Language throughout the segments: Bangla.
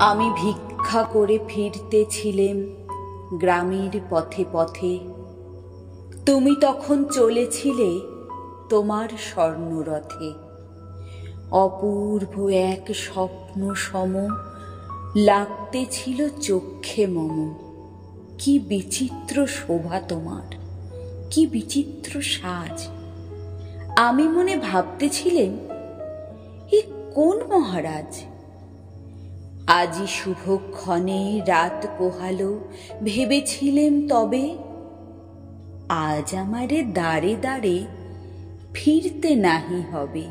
আমি ভিক্ষা করে ফিরতেছিলেম গ্রামের পথে পথে। তুমি তখন চলেছিলে তোমার স্বর্ণরথে। অপূর্ব এক স্বপ্ন সম লাগতেছিল চক্ষে মম। কি বিচিত্র শোভা তোমার, কি বিচিত্র সাজ। আমি মনে ভাবতেছিলেন এ কোন মহারাজ? আজি শুভক্ষণে রাত পোহালো, ভেবেছিলেম তবে আজ আমারে দাঁড়ে দাঁড়ে ফিরতে নাহি হবে।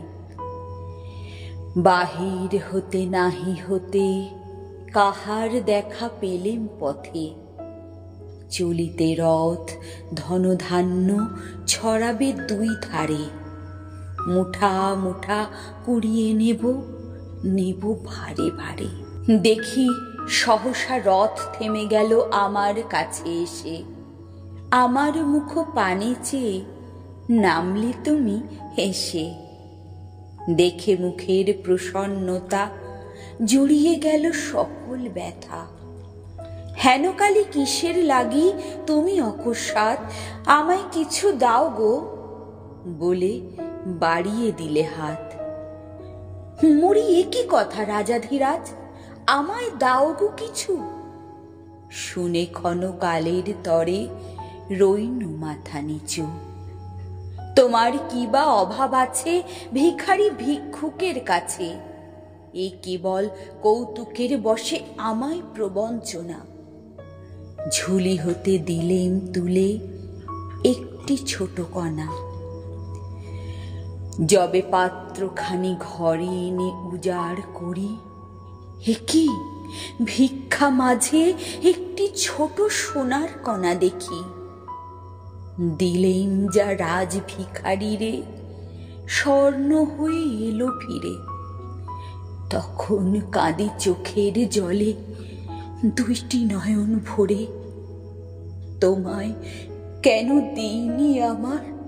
বাহির হতে নাহি হতে কাহার দেখা পেলেম পথে। চলিতে রথ, ধনধান্য ছড়াবে দুই ধারে। মুঠা মুঠা কুড়িয়ে নেব নেব ভারে ভারে। দেখি সহসা রথ থেমে গেল আমার কাছে এসে। আমার মুখ পানে চেয়ে নামলে তুমি হেসে। দেখে মুখের প্রসন্নতা জুড়িয়ে গেল সকল ব্যথা। হেনকালি কিসের লাগি তুমি অকস্মাৎ আমায় কিছু দাও গো বলে বাড়িয়ে দিলে হাত। মরি একই কথা রাজাধিরাজ আমায় দাও গো কিছু। শুনে ক্ষণকালের তরে রইনু মাথা নিচু। তোমার কি বা অভাব আছে ভিখারি ভিক্ষুকের কাছে? এ কেবল কৌতুকের বসে আমায় প্রবঞ্চনা। ঝুলি হতে দিলেম তুলে একটি ছোট কণা। যবে পাত্রখানি ঘরে এনে উজাড় করি কি? ভিক্ষা মাঝে একটি ছোট সোনার কণা দেখি। দিলেম যা রাজ ভিখারি রে, স্বর্ণ হয়ে এলো ফিরে। তখন কাঁদে চোখের জলে, দুইটি নয়ন ভরে। তোমায় কেন দিইনি আমার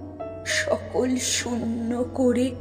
সকল শূন্য করে?